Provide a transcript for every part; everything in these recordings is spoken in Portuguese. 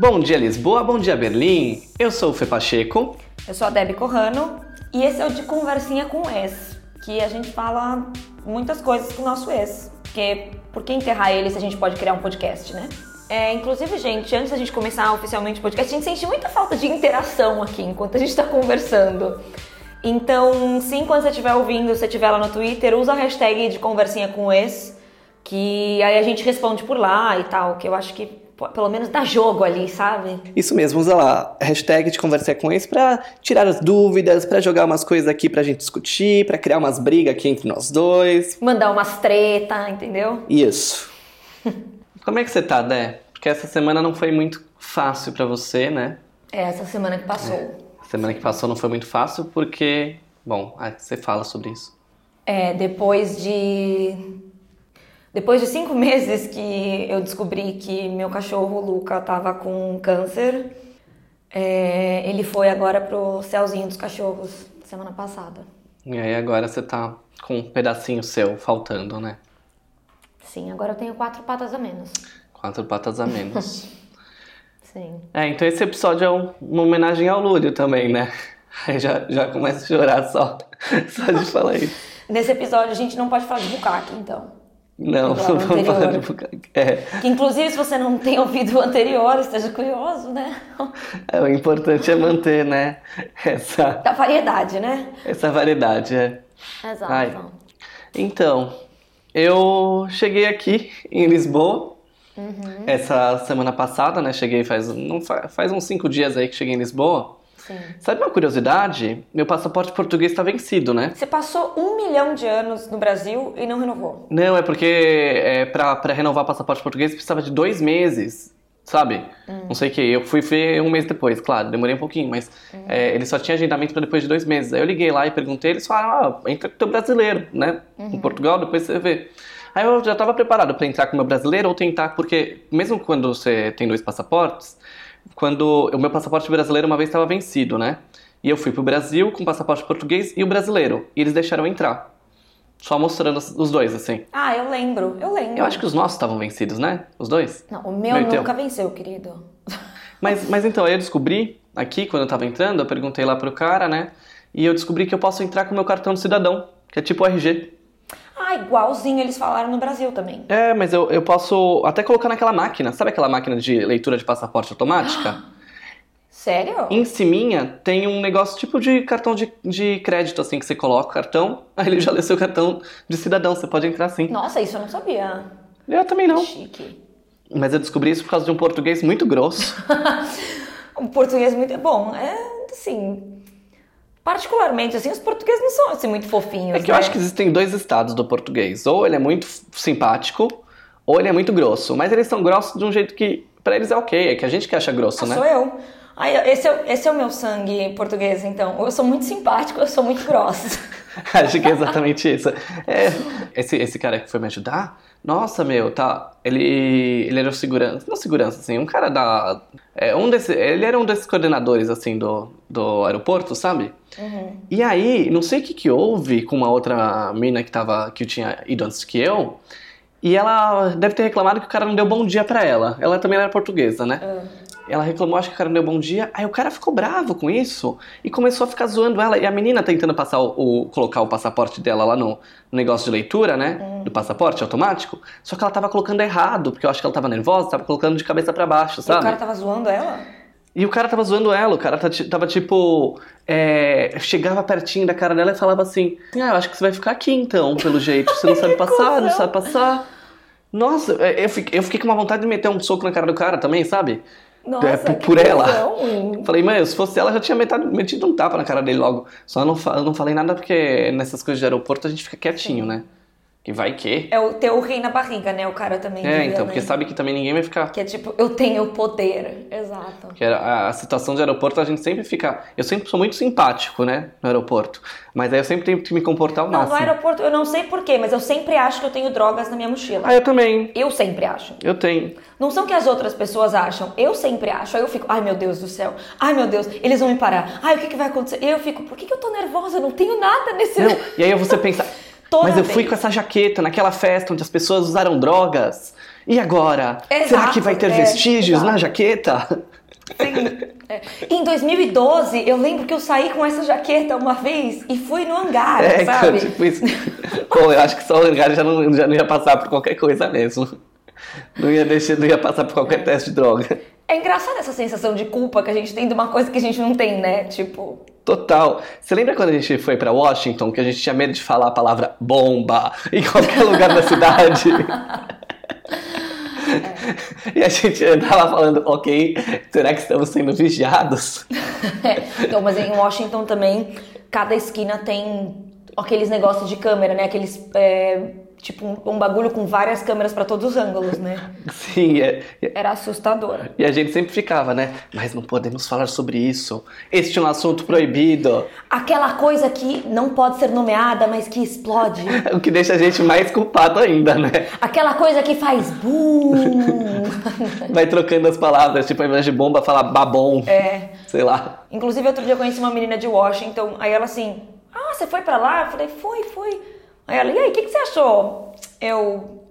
Bom dia Lisboa, bom dia Berlim. Eu sou o Fê Pacheco. Eu sou a Debbie Corrano e esse é o de Conversinha com o Ex, que a gente fala muitas coisas com o nosso ex. Porque por que enterrar ele se a gente pode criar um podcast, né? É, inclusive, gente, antes da gente começar oficialmente o podcast, a gente sente muita falta de interação aqui enquanto a gente está conversando. Então, sim, quando você estiver ouvindo, se estiver lá no Twitter, usa a hashtag de conversinha com o ex, que aí a gente responde por lá e tal, que eu acho que pelo menos dá jogo ali, sabe? Isso mesmo, usa lá a hashtag de conversar com ex pra tirar as dúvidas, pra jogar umas coisas aqui pra gente discutir, pra criar umas brigas aqui entre nós dois. Mandar umas treta, entendeu? Isso. Como é que você tá, Dé? Porque essa semana não foi muito fácil pra você, né? É, essa semana que passou. Semana que passou não foi muito fácil porque, bom, você fala sobre isso. É, depois de. Depois de cinco meses que eu descobri que meu cachorro Luca tava com câncer, é, ele foi agora pro céuzinho dos cachorros semana passada. E aí agora você tá com um pedacinho seu faltando, né? Sim, agora eu tenho quatro patas a menos. Quatro patas a menos. Sim. é, então esse episódio é um- uma homenagem ao Lúdio também, né? Aí já, já começa a chorar só, só de falar isso. Nesse episódio a gente não pode falar de bucaque, então. Não, não vamos falar de anterior. bucaque. É, Que inclusive, se você não tem ouvido o anterior, esteja curioso, né? é, o importante é manter, né? Essa, Da variedade, né? essa variedade, é. Exato. Ai. Então, eu cheguei aqui em Lisboa Uhum. essa semana passada, né? Cheguei faz, não fa- faz uns cinco dias aí que cheguei em Lisboa. Sim. Sabe uma curiosidade? Meu passaporte português está vencido, né? Você passou um milhão de anos no Brasil e não renovou. Não, é porque é, pra renovar o passaporte português precisava de dois meses, sabe? Não sei o que. Eu fui ver um mês depois, claro, demorei um pouquinho, mas é, ele só tinha agendamento pra depois de dois meses. Aí eu liguei lá e perguntei, eles falaram, ah, entra com o teu brasileiro, né? Em Portugal, depois você vê. Aí eu já tava preparado pra entrar com o meu brasileiro ou tentar, porque mesmo quando você tem dois passaportes, quando o meu passaporte brasileiro uma vez estava vencido, né? E eu fui pro Brasil com o passaporte português e o brasileiro. E eles deixaram entrar. Só mostrando os dois, assim. Ah, eu lembro, eu lembro. Eu acho que os nossos estavam vencidos, né? Os dois? Não, o meu Meu e teu. nunca venceu, querido. Mas, mas então, aí eu descobri, aqui, quando eu tava entrando, eu perguntei lá pro cara, né? E eu descobri que eu posso entrar com o meu cartão de cidadão, que é tipo RG. Ah, igualzinho eles falaram no Brasil também. É, mas eu, eu posso até colocar naquela máquina. Sabe aquela máquina de leitura de passaporte automática? Sério? em ciminha tem um negócio tipo de cartão de, de crédito, assim, que você coloca o cartão, aí ele já lê seu cartão de cidadão, você pode entrar sim. Nossa, isso eu não sabia. Eu também não. Chique. Mas eu descobri isso por causa de um português muito grosso. O português muito bom. É, assim... Particularmente, assim, os portugueses não são, assim, muito fofinhos, É que eu né? acho que existem dois estados do português. Ou ele é muito simpático, ou ele é muito grosso. Mas eles são grossos de um jeito que pra eles é ok, é que a gente que acha grosso, Ah, né? sou eu. Ai, esse, é, esse é o meu sangue português, então. Eu sou muito simpático, eu sou muito grossa. Acho que é exatamente isso. É, esse, esse cara que foi me ajudar, nossa, meu, tá. Ele, ele era o segurança. Não segurança, assim, um cara da. É, um desse, ele era um desses coordenadores, assim, do, do aeroporto, sabe? E aí, não sei o que, que houve com uma outra mina que, tava, que tinha ido antes que eu. E ela deve ter reclamado que o cara não deu bom dia pra ela. Ela também era portuguesa, né? Ela reclamou, acho que o cara não deu bom dia. Aí o cara ficou bravo com isso e começou a ficar zoando ela. E a menina tentando passar o, o- colocar o passaporte dela lá no, no negócio de leitura, né? Do passaporte automático. Só que ela tava colocando errado, porque eu acho que ela tava nervosa, tava colocando de cabeça pra baixo, E sabe? o cara tava zoando ela? E o cara tava zoando ela, o cara tava tipo. é, chegava pertinho da cara dela e falava assim: Ah, eu acho que você vai ficar aqui então, pelo jeito. Você não sabe passar, não sabe passar. Nossa, é, eu fiquei, eu fiquei com uma vontade de meter um soco na cara do cara também, sabe? Nossa, É, por- por ela. Falei, mãe, se fosse ela, eu já tinha metado- metido um tapa na cara dele logo. Só não, eu não falei nada porque nessas coisas de aeroporto a gente fica quietinho, né? Que vai que. É o teu rei na barriga, né? O cara também. É, então, né? porque sabe que também ninguém vai ficar. Que é tipo, eu tenho poder. Exato. Porque a, a situação de aeroporto a gente sempre fica. Eu sempre sou muito simpático, né? No aeroporto. Mas aí eu sempre tenho que me comportar ao Não, máximo. no aeroporto eu não sei porquê, mas eu sempre acho que eu tenho drogas na minha mochila. Ah, eu também. Eu sempre acho. Eu tenho. Não são que as outras pessoas acham, eu sempre acho. Aí eu fico, ai meu Deus do céu, ai meu Deus, eles vão me parar. Ai, o que, que vai acontecer? E eu fico, por que, que eu tô nervosa? Eu não tenho nada nesse. Não, e aí você pensa, Toda mas eu fui vez. com essa jaqueta naquela festa onde as pessoas usaram drogas. E agora? Será Exato, que vai ter é, vestígios exato. na jaqueta? Sim. É. Em 2012, eu lembro que eu saí com essa jaqueta uma vez e fui no hangar, É, sabe? tipo isso. Pô, eu acho que só o hangar já não, já não ia passar por qualquer coisa mesmo. Não ia, deixar, não ia passar por qualquer teste de droga. É engraçada essa sensação de culpa que a gente tem de uma coisa que a gente não tem, né? Tipo, Total. Você lembra quando a gente foi pra Washington, que a gente tinha medo de falar a palavra bomba em qualquer lugar da cidade? E a gente tava falando, ok, será que estamos sendo vigiados? então, mas em Washington também, cada esquina tem aqueles negócios de câmera, né? Aqueles. é, tipo, um, um bagulho com várias câmeras pra todos os ângulos, né? Sim, é, é- Era assustador. e a gente sempre ficava, né? Mas não podemos falar sobre isso. Este é um assunto proibido. Aquela coisa que não pode ser nomeada, mas que explode. O que deixa a gente mais culpado ainda, né? Aquela coisa que faz boom. Vai trocando as palavras, tipo, ao invés de bomba, fala babom. É. Sei lá. Inclusive, outro dia eu conheci uma menina de Washington, aí ela assim, ah, você foi pra lá? Eu falei, fui, fui. Aí ela, e aí, o que, que você achou? Eu,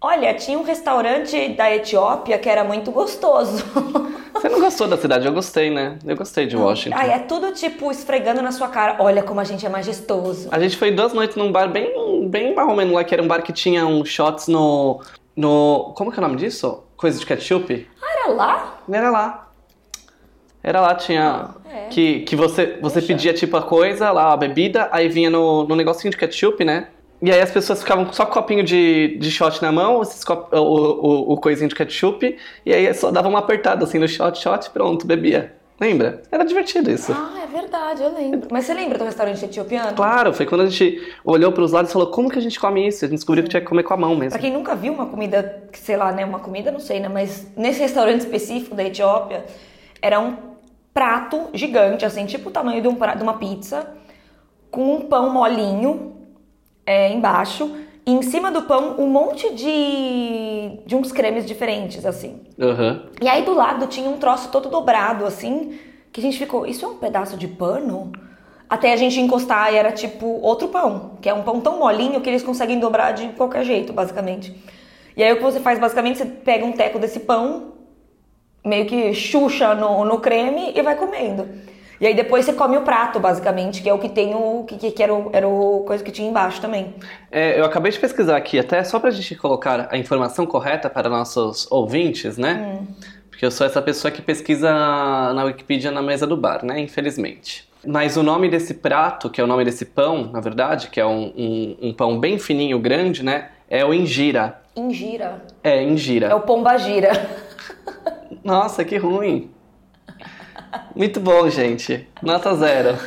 olha, tinha um restaurante da Etiópia que era muito gostoso. Você não gostou da cidade? Eu gostei, né? Eu gostei de Washington. Aí é tudo tipo esfregando na sua cara, olha como a gente é majestoso. A gente foi duas noites num bar bem, bem marromeno lá, que era um bar que tinha uns shots no. no. Como que é o nome disso? Coisa de ketchup? Ah, era lá? Era lá. Era lá, tinha. é. Que, que você, você Poxa. pedia tipo a coisa, lá a bebida, aí vinha no, no negocinho de ketchup, né? E aí as pessoas ficavam só com copinho de, de shot na mão, cop- o, o, o coisinho de ketchup, e aí só dava uma apertada assim no shot, shot, pronto, bebia. Lembra? Era divertido isso. Ah, é verdade, eu lembro. Mas você lembra do restaurante etiopiano? Claro, foi quando a gente olhou pros lados e falou, como que a gente come isso? A gente descobriu que tinha que comer com a mão mesmo. Pra quem nunca viu uma comida, sei lá, né? Uma comida, não sei, né? Mas nesse restaurante específico da Etiópia, era um prato gigante, assim, tipo o tamanho de, um pra- de uma pizza, com um pão molinho é, embaixo. E em cima do pão, um monte de, de uns cremes diferentes, assim. Aham. E aí do lado tinha um troço todo dobrado, assim, que a gente ficou, isso é um pedaço de pano? Até a gente encostar e era tipo outro pão, que é um pão tão molinho que eles conseguem dobrar de qualquer jeito, basicamente. E aí o que você faz, basicamente, você pega um teco desse pão, meio que xuxa no, no creme e vai comendo. E aí depois você come o prato, basicamente, que é o que tem o. que, que era, o, era o coisa que tinha embaixo também. É, eu acabei de pesquisar aqui, até só pra gente colocar a informação correta para nossos ouvintes, né? Porque eu sou essa pessoa que pesquisa na Wikipedia na mesa do bar, né? Infelizmente. Mas o nome desse prato, que é o nome desse pão, na verdade, que é um, um, um pão bem fininho, grande, né? É o injira. Ingira. É, injira. É o pombagira. Nossa, que ruim. Muito bom, gente. Nota zero.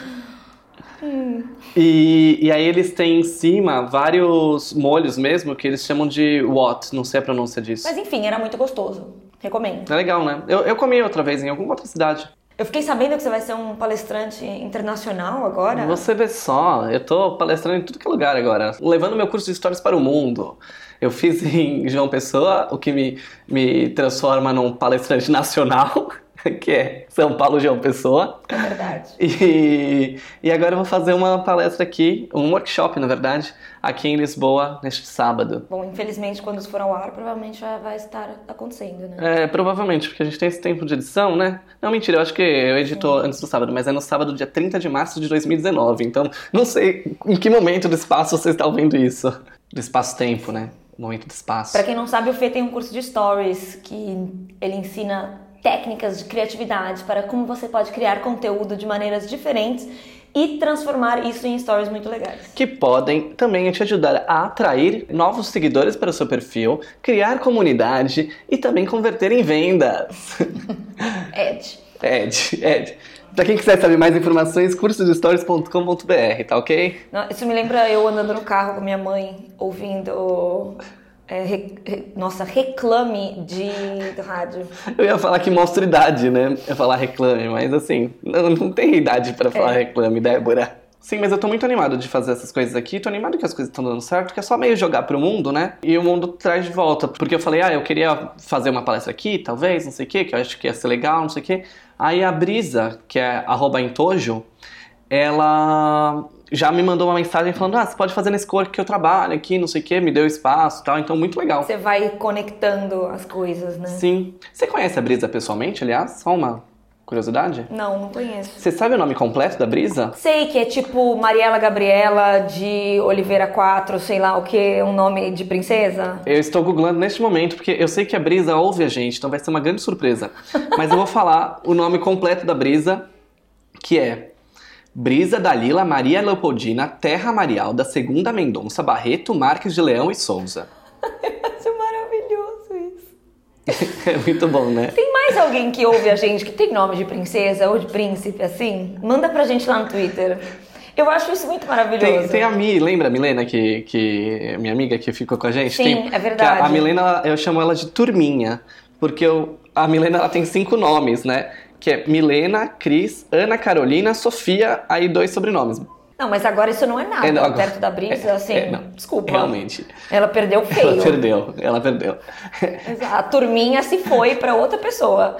E, e aí eles têm em cima vários molhos mesmo que eles chamam de what, não sei a pronúncia disso. Mas enfim, era muito gostoso. Recomendo. É legal, né? Eu, eu comi outra vez em alguma outra cidade. Eu fiquei sabendo que você vai ser um palestrante internacional agora. Você vê só, eu tô palestrando em tudo que é lugar agora, levando meu curso de histórias para o mundo. Eu fiz em João Pessoa, o que me, me transforma num palestrante nacional, que é São Paulo João Pessoa. É verdade. E, e agora eu vou fazer uma palestra aqui, um workshop, na verdade, aqui em Lisboa, neste sábado. Bom, infelizmente, quando isso for ao ar, provavelmente já vai estar acontecendo, né? É, provavelmente, porque a gente tem esse tempo de edição, né? Não, mentira, eu acho que eu edito antes do sábado, mas é no sábado, dia 30 de março de 2019. Então, não sei em que momento do espaço você está ouvindo isso. Do espaço-tempo, né? Momento do espaço. Pra quem não sabe, o Fê tem um curso de stories que ele ensina técnicas de criatividade para como você pode criar conteúdo de maneiras diferentes e transformar isso em stories muito legais. que podem também te ajudar a atrair novos seguidores para o seu perfil, criar comunidade e também converter em vendas. Ed. Ed, Ed. Pra quem quiser saber mais informações, cursosdestories.com.br, tá ok? Não, Isso me lembra eu andando no carro com minha mãe, ouvindo. É, re- re- nossa, reclame de rádio. Eu ia falar que mostra idade, né? Eu ia falar reclame, mas assim, não, não tem idade pra falar É. reclame, Débora. Sim, mas eu tô muito animado de fazer essas coisas aqui. Tô animado que as coisas estão dando certo, que é só meio jogar pro mundo, né? E o mundo traz de volta. Porque eu falei, ah, eu queria fazer uma palestra aqui, talvez, não sei o quê, que eu acho que ia ser legal, não sei o quê. Aí a Brisa, que é arroba Entojo, ela já me mandou uma mensagem falando: ah, você pode fazer nesse cor que eu trabalho aqui, não sei o que, me deu espaço e tal. Então, muito legal. Você vai conectando as coisas, né? Sim. Você conhece a Brisa pessoalmente, aliás? Só uma curiosidade? Não, não conheço. Você sabe o nome completo da Brisa? Sei que é tipo Mariela Gabriela de Oliveira 4, sei lá o que, um nome de princesa. Eu estou googlando neste momento, porque eu sei que a Brisa ouve a gente, então vai ser uma grande surpresa. Mas eu vou falar o nome completo da Brisa, que é Brisa Dalila Maria Leopoldina Terra Marialda Segunda Mendonça Barreto Marques de Leão e Souza. Isso é maravilhoso isso. é muito bom, né? Tem mais alguém que ouve a gente que tem nome de princesa ou de príncipe assim? Manda pra gente lá no Twitter. Eu acho isso muito maravilhoso. Tem, tem a Mi, lembra a Milena, que, que minha amiga que ficou com a gente? Sim, Tem- é verdade. A, a Milena, eu chamo ela de Turminha, porque eu, a Milena ela tem cinco nomes, né? Que é Milena, Cris, Ana Carolina, Sofia, aí dois sobrenomes. Não, mas agora isso não é nada É, não, agora- perto da brisa, é, assim. é, não, desculpa. Realmente. Ela perdeu feio. Ela perdeu, ela perdeu. A turminha se foi pra outra pessoa.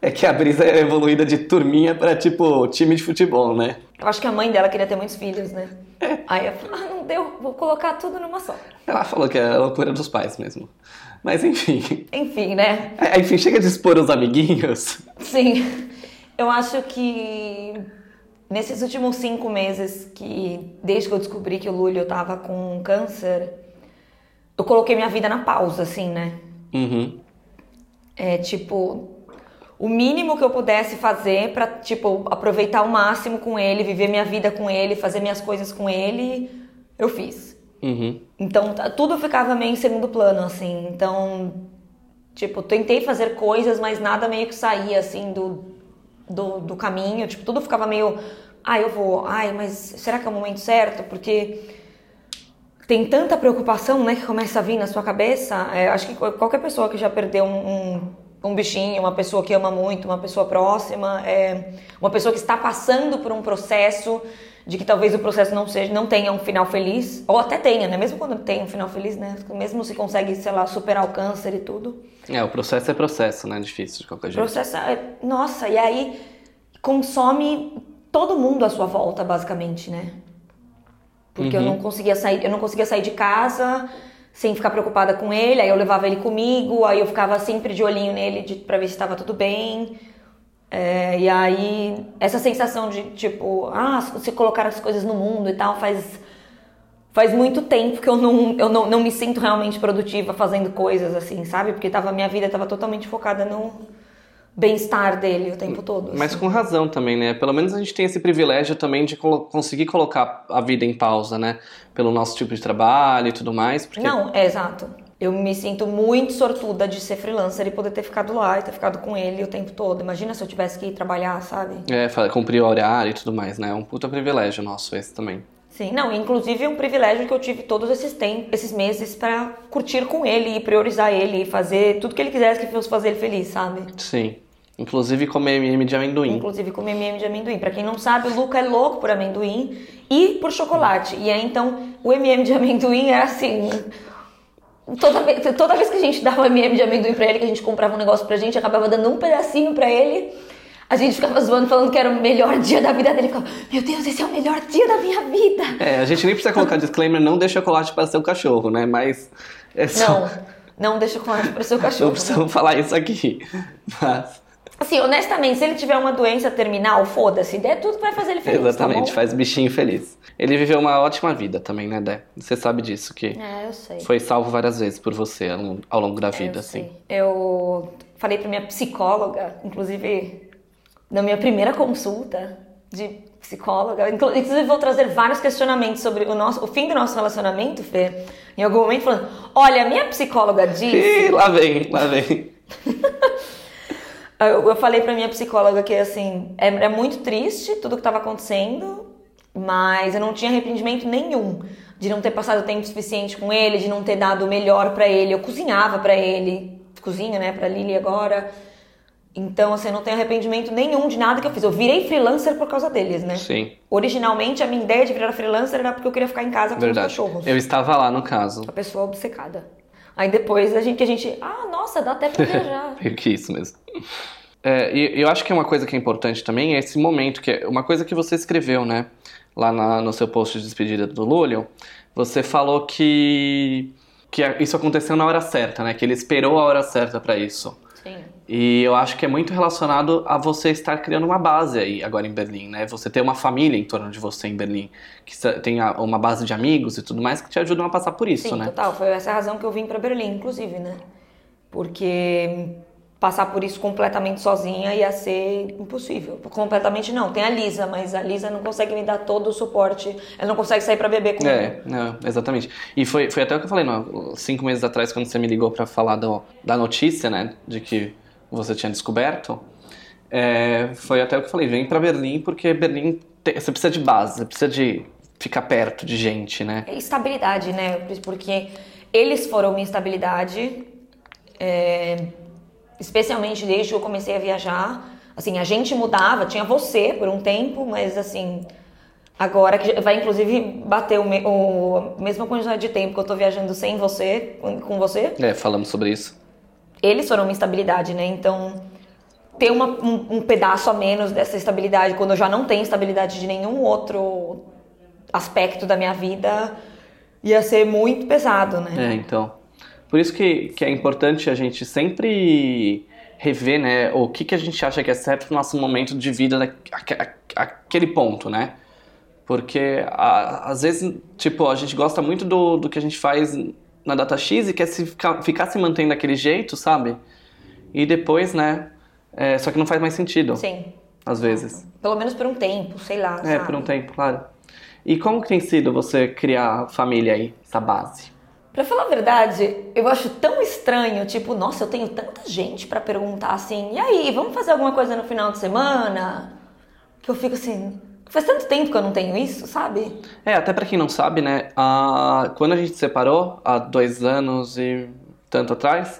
É que a Brisa é evoluída de turminha pra, tipo, time de futebol, né? Eu acho que a mãe dela queria ter muitos filhos, né? É. Aí ela falou, ah, não deu, vou colocar tudo numa só. Ela falou que é a loucura dos pais mesmo. Mas enfim. Enfim, né? É, Enfim, chega de expor os amiguinhos. Sim. Eu acho que nesses últimos cinco meses que, desde que eu descobri que o Lúlio tava com câncer, eu coloquei minha vida na pausa, assim, né? Uhum. É tipo, o mínimo que eu pudesse fazer pra, tipo, aproveitar o máximo com ele, viver minha vida com ele, fazer minhas coisas com ele, eu fiz. Uhum. Então, tudo ficava meio em segundo plano, assim. Então, tipo, tentei fazer coisas, mas nada meio que saía, assim, do, do, do caminho. Tipo, tudo ficava meio, ah, eu vou, ai, mas será que é o momento certo? Porque tem tanta preocupação, né, que começa a vir na sua cabeça. É, acho que qual- qualquer pessoa que já perdeu um, um, um bichinho, uma pessoa que ama muito, uma pessoa próxima, é, uma pessoa que está passando por um processo de que talvez o processo não seja, não tenha um final feliz, ou até tenha, né? Mesmo quando tem um final feliz, né? Mesmo se consegue, sei lá, superar o câncer e tudo. É, o processo é processo, né? Difícil de qualquer O jeito. processo, é- nossa, e aí consome todo mundo à sua volta, basicamente, né? Porque eu não conseguia sair, eu não conseguia sair de casa sem ficar preocupada com ele, aí eu levava ele comigo, aí eu ficava sempre de olhinho nele de, pra ver se estava tudo bem. É, e aí, essa sensação de tipo, ah, se colocar as coisas no mundo e tal, faz, faz muito tempo que eu não, eu não, não me sinto realmente produtiva fazendo coisas assim, sabe? Porque tava, minha vida estava totalmente focada no bem-estar dele o tempo todo. Mas assim. com razão também, né? Pelo menos a gente tem esse privilégio também de colo- conseguir colocar a vida em pausa, né? Pelo nosso tipo de trabalho e tudo mais. Porque Não, é exato. Eu me sinto muito sortuda de ser freelancer e poder ter ficado lá e ter ficado com ele o tempo todo. Imagina se eu tivesse que ir trabalhar, sabe? É, cumprir o horário e tudo mais, né? É um puta privilégio nosso esse também. Sim, não, inclusive é um privilégio que eu tive todos esses tempos, esses meses pra curtir com ele e priorizar ele e fazer tudo que ele quisesse que fosse fazer ele feliz, sabe? Sim. Inclusive comer MM de amendoim. Inclusive com MM de amendoim. Pra quem não sabe, o Luca é louco por amendoim e por chocolate. E aí então o MM de amendoim era assim. Toda vez, toda vez que a gente dava o MM de amendoim pra ele, que a gente comprava um negócio pra gente, acabava dando um pedacinho pra ele. A gente ficava zoando, falando que era o melhor dia da vida dele. Ficava, meu Deus, esse é o melhor dia da minha vida. É, a gente nem precisa colocar disclaimer, não dê chocolate para seu cachorro, né? Mas é só. Não, não deixa chocolate pro seu Não cachorro. precisamos falar isso aqui. Mas, Assim, honestamente, se ele tiver uma doença terminal, foda-se. É tudo vai fazer ele feliz. exatamente, Tá faz bichinho feliz. Ele viveu uma ótima vida também, né, Dé? Você sabe disso, que É, eu sei. foi salvo várias vezes por você ao longo- ao longo da vida, Eu assim. sei. Eu falei pra minha psicóloga, inclusive na minha primeira consulta de psicóloga, inclu- inclusive vou trazer vários questionamentos sobre o nosso, o fim do nosso relacionamento, Fê. Em algum momento falando, olha, a minha psicóloga disse, Ih, lá vem, lá vem. eu, eu falei pra minha psicóloga que assim, é, é muito triste tudo que estava acontecendo, mas eu não tinha arrependimento nenhum de não ter passado tempo suficiente com ele, de não ter dado o melhor pra ele. Eu cozinhava pra ele, cozinho, né, pra Lili agora. Então, assim, eu não tenho arrependimento nenhum de nada que eu fiz. Eu virei freelancer por causa deles, né? Sim, Originalmente, a minha ideia de virar freelancer era porque eu queria ficar em casa com verdade. os cachorros. Eu estava lá no caso. A pessoa obcecada. Aí depois a gente, que a gente, ah, nossa, dá até pra viajar. Meio que isso mesmo. É, e eu acho que uma coisa que é importante também é esse momento, que é uma coisa que você escreveu, né? Lá na, no seu post de despedida do Lulio, você falou que, que isso aconteceu na hora certa, né? Que ele esperou a hora certa para isso. Sim. E eu acho que é muito relacionado a você estar criando uma base aí agora em Berlim, né? Você ter uma família em torno de você em Berlim, que tem uma base de amigos e tudo mais que te ajudam a passar por isso, Sim, né? total. Foi essa a razão que eu vim para Berlim, inclusive, né? Porque passar por isso completamente sozinha ia ser impossível. Completamente não. Tem a Lisa, mas a Lisa não consegue me dar todo o suporte. Ela não consegue sair para beber comigo. É, não, exatamente. E foi, foi até o que eu falei, não, cinco meses atrás, quando você me ligou para falar do, da notícia, né, de que você tinha descoberto, é, foi até o que eu falei, vem para Berlim, porque Berlim, tem, você precisa de base, você precisa de ficar perto de gente, né? É estabilidade, né? Porque eles foram minha estabilidade. É, especialmente desde que eu comecei a viajar. Assim, a gente mudava, tinha você por um tempo, mas assim, agora que vai inclusive bater o, me, o mesma quantidade de tempo que eu tô viajando sem você, com você. É, falamos sobre isso. Eles foram uma estabilidade, né? Então, ter uma, um, um pedaço a menos dessa estabilidade, quando eu já não tenho estabilidade de nenhum outro aspecto da minha vida, ia ser muito pesado, né? É, então. Por isso que, que é importante a gente sempre rever, né, o que, que a gente acha que é certo no nosso momento de vida, aquele ponto, né? Porque a, às vezes, tipo, a gente gosta muito do, do que a gente faz na data X e quer se ficar, ficar se mantendo daquele jeito, sabe? E depois, né? É, só que não faz mais sentido. Sim. Às vezes. Pelo menos por um tempo, sei lá. É, sabe? por um tempo, claro. E como que tem sido você criar família aí, essa base? Pra falar a verdade, eu acho tão estranho, tipo, nossa, eu tenho tanta gente para perguntar assim, e aí, vamos fazer alguma coisa no final de semana? Que eu fico assim, faz tanto tempo que eu não tenho isso, sabe? É, até para quem não sabe, né, a... quando a gente se separou, há dois anos e tanto atrás,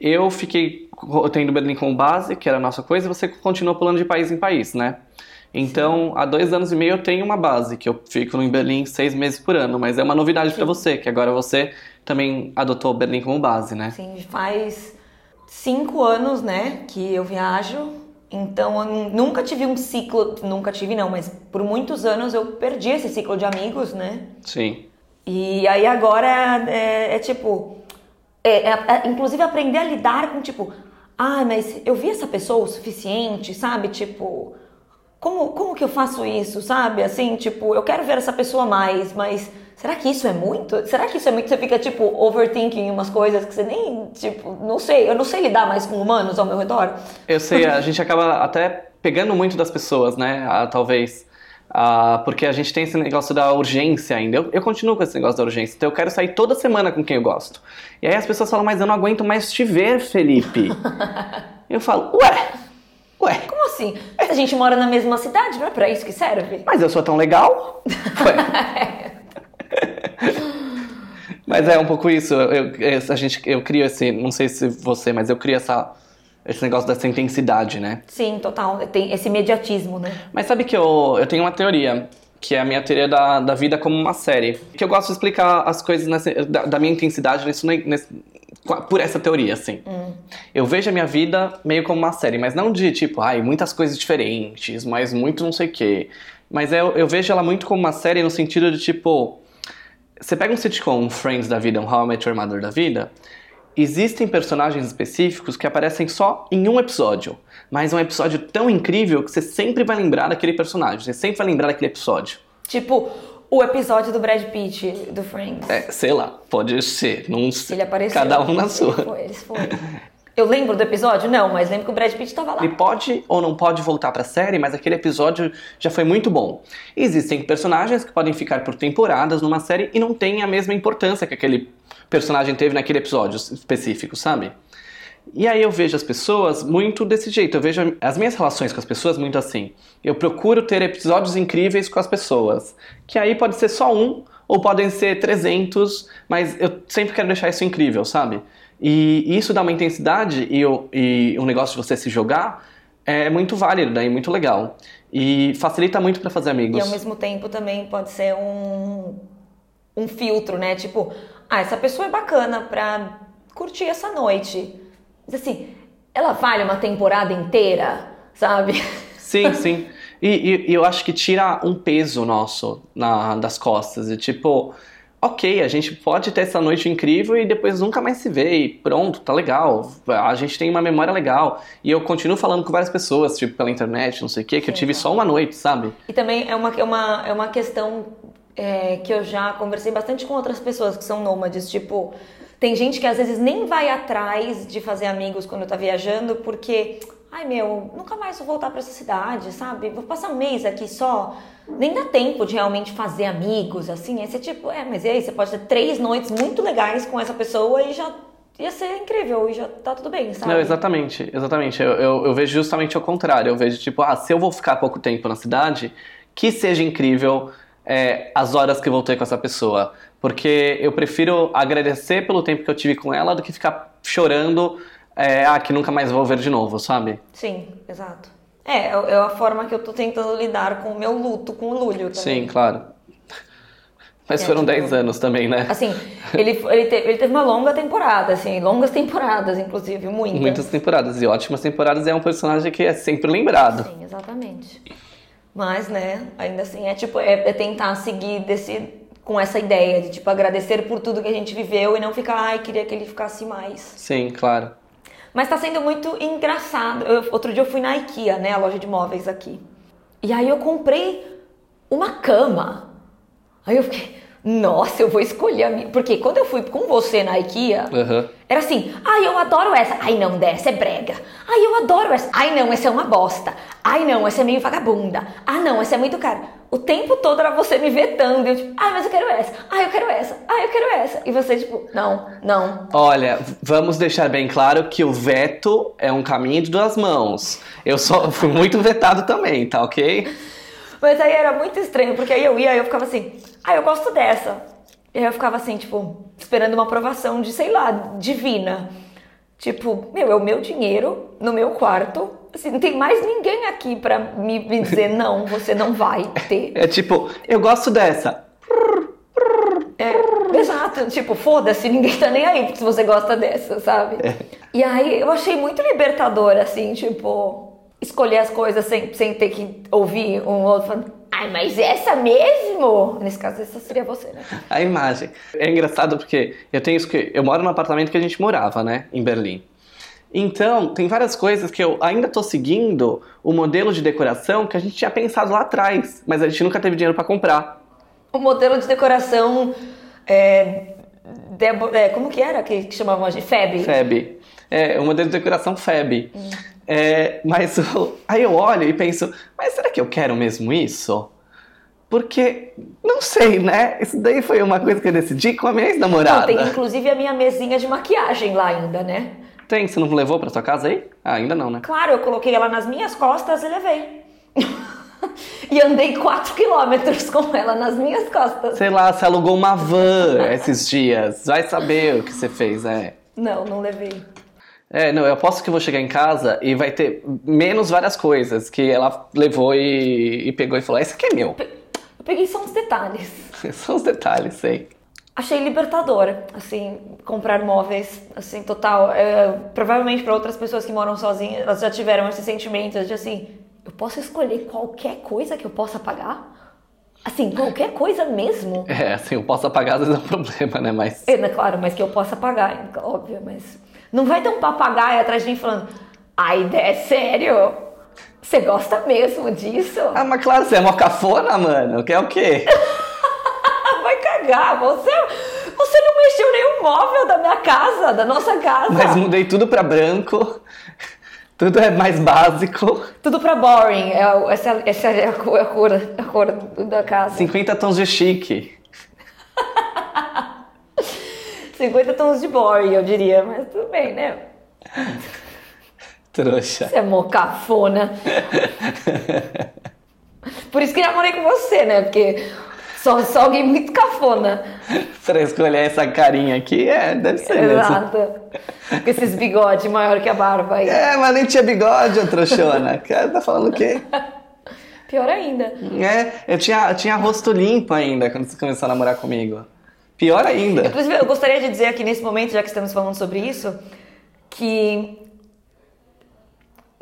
eu fiquei tendo Berlim como base, que era a nossa coisa, e você continuou pulando de país em país, né? Então, há dois anos e meio eu tenho uma base, que eu fico em Berlim seis meses por ano, mas é uma novidade para você, que agora você também adotou Berlim como base, né? Sim, faz cinco anos, né, que eu viajo. Então, eu nunca tive um ciclo, nunca tive não, mas por muitos anos eu perdi esse ciclo de amigos, né? Sim. E aí agora é, é tipo, é, é, é, inclusive aprender a lidar com tipo, ah, mas eu vi essa pessoa o suficiente, sabe? Tipo, como, como que eu faço isso, sabe? Assim, tipo, eu quero ver essa pessoa mais, mas será que isso é muito? Será que isso é muito? Você fica, tipo, overthinking umas coisas que você nem, tipo, não sei, eu não sei lidar mais com humanos ao meu redor. Eu sei, a gente acaba até pegando muito das pessoas, né? Ah, talvez. Ah, porque a gente tem esse negócio da urgência ainda. Eu, eu, continuo com esse negócio da urgência. Então eu quero sair toda semana com quem eu gosto. E aí as pessoas falam, mas eu não aguento mais te ver, Felipe. eu falo, ué, Ué. Como assim? A gente mora na mesma cidade, não é pra isso que serve? Mas eu sou tão legal? Ué. Mas é um pouco isso. Eu, a gente, eu crio esse, não sei se você, mas eu crio essa, esse negócio dessa intensidade, né? Sim, total. Tem esse imediatismo, né? Mas sabe que eu, eu tenho uma teoria, que é a minha teoria da, da vida como uma série. Que eu gosto de explicar as coisas nessa, da, da, minha intensidade nesse, nesse, por essa teoria, assim. Hum. Eu vejo a minha vida meio como uma série, mas não de tipo, ai, muitas coisas diferentes, mas muito não sei o quê. Mas eu, eu vejo ela muito como uma série no sentido de tipo. Você pega um sitcom, um Friends da vida, um How I Met Your Mother da vida, existem personagens específicos que aparecem só em um episódio, mas é um episódio tão incrível que você sempre vai lembrar daquele personagem, você sempre vai lembrar daquele episódio. Tipo, o episódio do Brad Pitt, do Friends. É, sei lá, pode ser, não sei. Ele apareceu. Cada um na sua. Ele foi, eles foram. Eu lembro do episódio? Não, mas lembro que o Brad Pitt estava lá. Ele pode ou não pode voltar para a série, mas aquele episódio já foi muito bom. Existem personagens que podem ficar por temporadas numa série e não têm a mesma importância que aquele personagem teve naquele episódio específico, sabe? E aí eu vejo as pessoas muito desse jeito. Eu vejo as minhas relações com as pessoas muito assim. Eu procuro ter episódios incríveis com as pessoas. Que aí pode ser só um, ou podem ser 300, mas eu sempre quero deixar isso incrível, sabe? E isso dá uma intensidade e, e um negócio de você se jogar é muito válido, daí muito legal. E facilita muito para fazer amigos. E ao mesmo tempo também pode ser um, um filtro, né? Tipo, ah, essa pessoa é bacana pra curtir essa noite. Mas assim, ela vale uma temporada inteira, sabe? Sim, sim. E, e, e eu acho que tira um peso nosso na, das costas. E tipo, ok, a gente pode ter essa noite incrível e depois nunca mais se vê e pronto, tá legal. A gente tem uma memória legal. E eu continuo falando com várias pessoas, tipo, pela internet, não sei o quê, que Sim, eu tive só uma noite, sabe? E também é uma, é uma, é uma questão é, que eu já conversei bastante com outras pessoas que são nômades, tipo. Tem gente que às vezes nem vai atrás de fazer amigos quando tá viajando, porque ai meu, nunca mais vou voltar para essa cidade, sabe? Vou passar um mês aqui só. Nem dá tempo de realmente fazer amigos, assim. Aí você tipo, é, mas e aí? Você pode ter três noites muito legais com essa pessoa e já ia ser incrível e já tá tudo bem, sabe? Não, exatamente, exatamente. Eu, eu, eu vejo justamente o contrário. Eu vejo, tipo, ah, se eu vou ficar pouco tempo na cidade, que seja incrível é, as horas que vou ter com essa pessoa. Porque eu prefiro agradecer pelo tempo que eu tive com ela do que ficar chorando é, ah, que nunca mais vou ver de novo, sabe? Sim, exato. É, é, é a forma que eu tô tentando lidar com o meu luto com o Lúlio também. Sim, claro. Mas é, foram 10 tipo, anos também, né? Assim, ele, ele, teve, ele teve uma longa temporada, assim, longas temporadas, inclusive, muitas. Muitas temporadas, e ótimas temporadas, é um personagem que é sempre lembrado. Sim, exatamente. Mas, né, ainda assim, é tipo, é, é tentar seguir desse, com essa ideia de, tipo, agradecer por tudo que a gente viveu e não ficar, ai, queria que ele ficasse mais. Sim, claro. Mas está sendo muito engraçado. Eu, outro dia eu fui na IKEA, né, a loja de móveis aqui. E aí eu comprei uma cama. Aí eu fiquei, nossa, eu vou escolher a minha. Porque quando eu fui com você na IKEA, uhum. era assim: ai, eu adoro essa. Ai, não, dessa é brega. Ai, eu adoro essa. Ai, não, essa é uma bosta. Ai, não, essa é meio vagabunda. Ah, não, essa é muito cara. O tempo todo era você me vetando. Eu, tipo, ai, mas eu quero essa. Ai, eu quero essa. Ai, eu quero essa. E você, tipo, não, não. Olha, vamos deixar bem claro que o veto é um caminho de duas mãos. Eu só fui muito vetado também, tá ok? Mas aí era muito estranho, porque aí eu ia e eu ficava assim, ah, eu gosto dessa. E aí eu ficava assim, tipo, esperando uma aprovação de, sei lá, divina. Tipo, meu, é o meu dinheiro no meu quarto. Assim, não tem mais ninguém aqui pra me, me dizer, não, você não vai ter. É tipo, eu gosto dessa. É, exato, tipo, foda-se, ninguém tá nem aí se você gosta dessa, sabe? É. E aí eu achei muito libertador, assim, tipo, escolher as coisas sem, sem ter que ouvir um outro falando, ai, mas essa mesmo? Nesse caso, essa seria você, né? A imagem. É engraçado porque eu tenho isso que. Eu moro no apartamento que a gente morava, né? Em Berlim. Então, tem várias coisas que eu ainda tô seguindo o modelo de decoração que a gente tinha pensado lá atrás, mas a gente nunca teve dinheiro para comprar. O modelo de decoração. É, é, como que era que, que chamavam a gente? FEB. FEB. É, o modelo de decoração FEB. Hum. É, mas aí eu olho e penso, mas será que eu quero mesmo isso? Porque, não sei, né? Isso daí foi uma coisa que eu decidi com a minha ex-namorada. Tem inclusive a minha mesinha de maquiagem lá ainda, né? Tem, você não levou pra sua casa aí? Ah, ainda não, né? Claro, eu coloquei ela nas minhas costas e levei. e andei 4 quilômetros com ela nas minhas costas. Sei lá, você alugou uma van esses dias. Vai saber o que você fez, é. Não, não levei. É, não, eu aposto que eu vou chegar em casa e vai ter menos várias coisas que ela levou e, e pegou e falou: Esse aqui é meu. Eu peguei só uns detalhes. só uns detalhes, sei. Achei libertador, assim, comprar móveis, assim, total. É, provavelmente para outras pessoas que moram sozinhas, elas já tiveram esse sentimento de assim: eu posso escolher qualquer coisa que eu possa pagar? Assim, qualquer coisa mesmo. É, assim, eu posso pagar às vezes é um problema, né? Mas. É, né, claro, mas que eu possa pagar, óbvio, mas. Não vai ter um papagaio atrás de mim falando, ai, é sério? Você gosta mesmo disso? Ah, mas claro, você é uma cafona, mano. Quer o quê? vai cagar, você, você não mexeu nenhum móvel da minha casa, da nossa casa. Mas mudei tudo pra branco. Tudo é mais básico. Tudo pra boring. É, essa, essa é a cor, a cor, a cor da casa. 50 tons de chique. 50 tons de boring, eu diria, mas tudo bem, né? Trouxa. Você é mocafona. Por isso que namorei com você, né? Porque só, só alguém muito cafona. pra escolher essa carinha aqui, é, deve ser Exato. Mesmo. Com esses bigodes maior que a barba aí. É, mas nem tinha bigode, ô trouxona. tá falando o quê? Pior ainda. É, eu tinha, eu tinha rosto limpo ainda quando você começou a namorar comigo. Pior ainda. Inclusive, eu gostaria de dizer aqui nesse momento, já que estamos falando sobre isso, que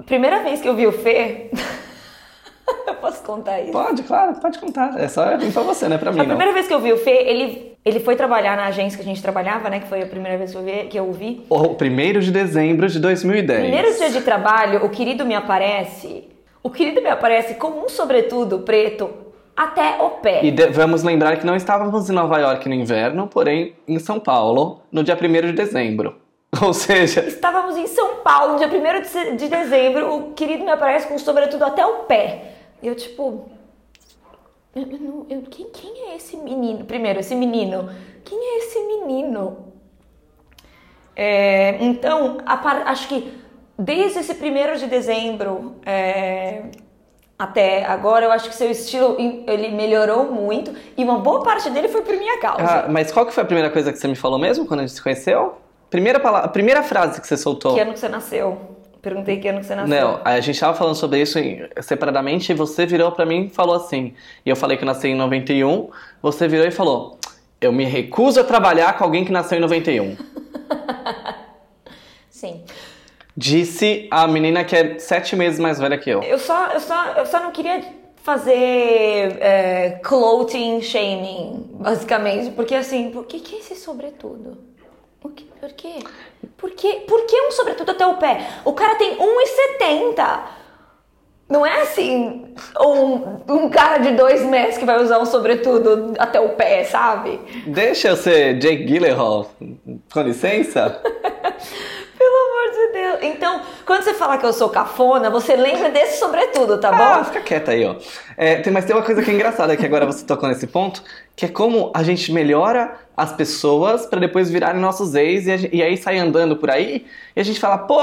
primeira vez que eu vi o Fê. eu posso contar isso? Pode, claro, pode contar. É só pra você, né? Pra mim, A não. primeira vez que eu vi o Fê, ele, ele foi trabalhar na agência que a gente trabalhava, né? Que foi a primeira vez que eu vi. Que eu. O primeiro de dezembro de 2010. Primeiro dia de trabalho, o querido me aparece. O querido me aparece com um sobretudo preto até o pé. E de- vamos lembrar que não estávamos em Nova York no inverno, porém em São Paulo, no dia 1 de dezembro. Ou seja, Estávamos em São Paulo, no dia 1 de se- de dezembro, o querido me aparece com sobretudo até o pé. E eu, tipo. eu- eu não- eu- quem, quem é esse menino? Primeiro, esse menino. Quem é esse menino? É, então, a par- acho que desde esse 1 de dezembro é, até agora, eu acho que seu estilo ele melhorou muito e uma boa parte dele foi por minha causa. ah, mas qual que foi a primeira coisa que você me falou mesmo quando a gente se conheceu? Primeira palavra, a primeira frase que você soltou. Que ano que você nasceu? Perguntei que ano que você nasceu. Não, a gente tava falando sobre isso separadamente e você virou pra mim e falou assim. E eu falei que eu nasci em 91, você virou e falou: Eu me recuso a trabalhar com alguém que nasceu em 91. Sim. Disse a menina que é sete meses mais velha que eu. Eu só, eu só, eu só não queria fazer é, clothing shaming, basicamente, porque assim, por que, que esse sobretudo? O que, por quê? Por quê? Por que um sobretudo até o pé? O cara tem 1,70. Não é assim um, um cara de dois metros que vai usar um sobretudo até o pé, sabe? Deixa eu ser Jake Gyllenhaal, com licença? Então, quando você fala que eu sou cafona, você lembra desse sobretudo, tá Ah, bom? fica quieta aí, ó. É, tem, mas tem uma coisa que é engraçada que agora você tocou nesse ponto, que é como a gente melhora as pessoas pra depois virarem nossos ex e, a e aí sai andando por aí e a gente fala, pô,